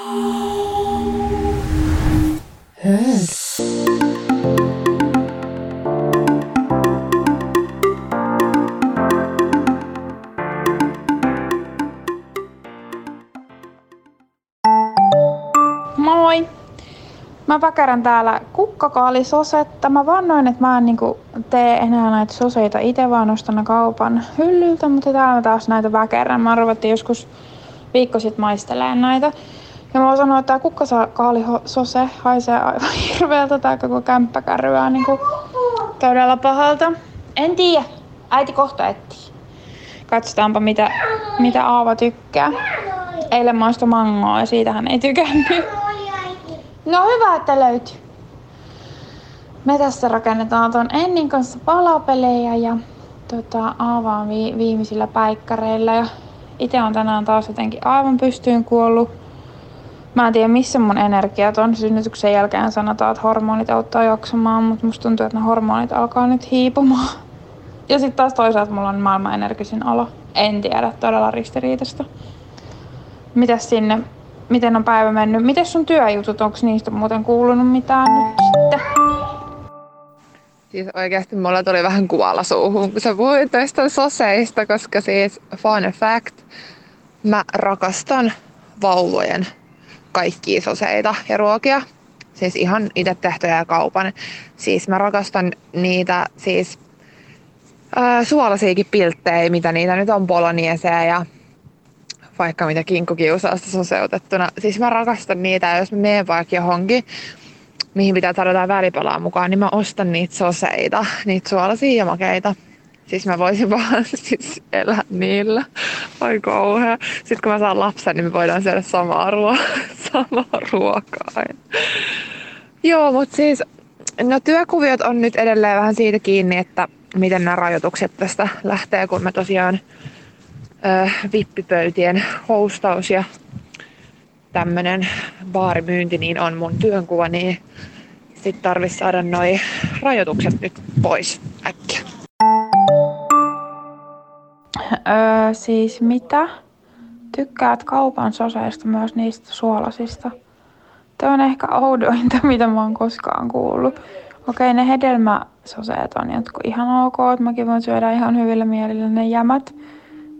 Moi! Mä pakeran täällä kukkakaalisosetta. Mä vannoin, että mä en niinku tee enää näitä soseita itse, vaan ostan ne kaupan hyllyltä, mutta täällä mä taas näitä väkerän. Mä arvattiin joskus viikko sitten maisteleen näitä. Ja mä voin sanoa, että tää kukkakaalisose haisee aivan hirveältä. Tää koko kämppä kärryää niinku todella pahalta. En tiedä. Äiti kohta etsii. Katsotaanpa mitä, mitä Aava tykkää. Eilen maistoi mangoa ja siitä hän ei tykännyt. No hyvä, että löytyy. Me tässä rakennetaan tuon Ennin kanssa palapelejä ja tota, Aava on vi- viimeisillä päikkäreillä ja itse on tänään taas jotenkin aivan pystyyn kuollut. Mä en tiedä missä mun energiat on. Synnytyksen jälkeen sanotaan, että hormonit auttaa jaksamaan, mutta musta tuntuu, että ne hormonit alkaa nyt hiipumaan. Ja sitten taas toisaalta mulla on maailman energisin olo. En tiedä, todella ristiriitasta. Mitäs sinne, miten on päivä mennyt? Miten sun työjutut, onko niistä muuten kuulunut mitään nyt sitten? Siis oikeasti mulla tuli vähän kuolla suuhun, kun sä puhuit tästä soseista, koska siis fun fact, mä rakastan vauvojen kaikkia soseita ja ruokia. Siis ihan itse tehtyjä kaupan. Siis mä rakastan niitä siis äh, suolasiakin pilttejä, mitä niitä nyt on bolognese ja vaikka mitä kinkkukiusausta soseutettuna. Siis mä rakastan niitä ja jos mä menen vaikka johonkin, mihin pitää jotain välipalaa mukaan, niin mä ostan niitä soseita, niitä suolaisia ja makeita. Siis mä voisin vaan siis elää niillä. Ai kauhea. Sitten kun mä saan lapsen, niin me voidaan syödä samaa, ruo- samaa ruokaa. Joo, mutta siis no työkuviot on nyt edelleen vähän siitä kiinni, että miten nämä rajoitukset tästä lähtee, kun mä tosiaan ö, vippipöytien hostaus ja tämmönen baarimyynti niin on mun työnkuva, niin sit tarvis saada noi rajoitukset nyt pois äkkiä. Öö, siis mitä? Tykkäät kaupan soseista myös niistä suolasista? Tämä on ehkä oudointa, mitä mä oon koskaan kuullut. Okei, ne hedelmäsoseet on jotkut ihan ok, että mäkin voin syödä ihan hyvillä mielillä ne jämät.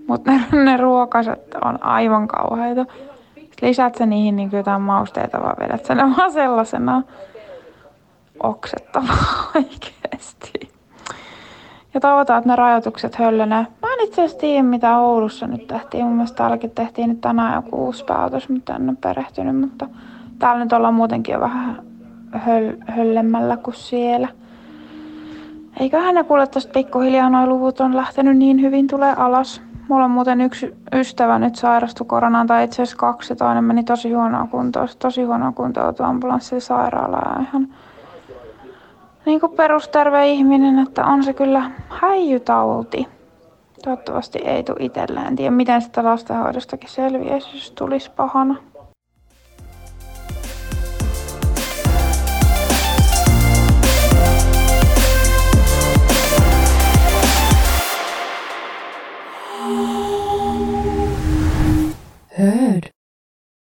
Mutta ne, ne ruokaset on aivan kauheita. Lisäät sä niihin niin jotain mausteita, vaan vedät sä ne vaan sellaisena oksettavaa oikeesti. Ja toivotaan, että ne rajoitukset höllönee. Mä en itse asiassa tiedä, mitä Oulussa nyt tehtiin. Mun mielestä täälläkin tehtiin nyt tänään joku uusi päätös, mutta en ole perehtynyt. Mutta täällä nyt ollaan muutenkin jo vähän höl- höllemmällä kuin siellä. Eiköhän ne kuule tosta pikkuhiljaa noi luvut on lähtenyt niin hyvin tulee alas. Mulla on muuten yksi ystävä nyt sairastui koronaan, tai itse asiassa kaksi, toinen meni tosi huonoa kuntoa, tosi huonoa kuntoa ambulanssilla sairaalaan ihan niin kuin perusterve ihminen, että on se kyllä häijytauti. Toivottavasti ei tule itselleen. En tiedä, miten sitä lastenhoidostakin selviäisi, jos tulisi pahana.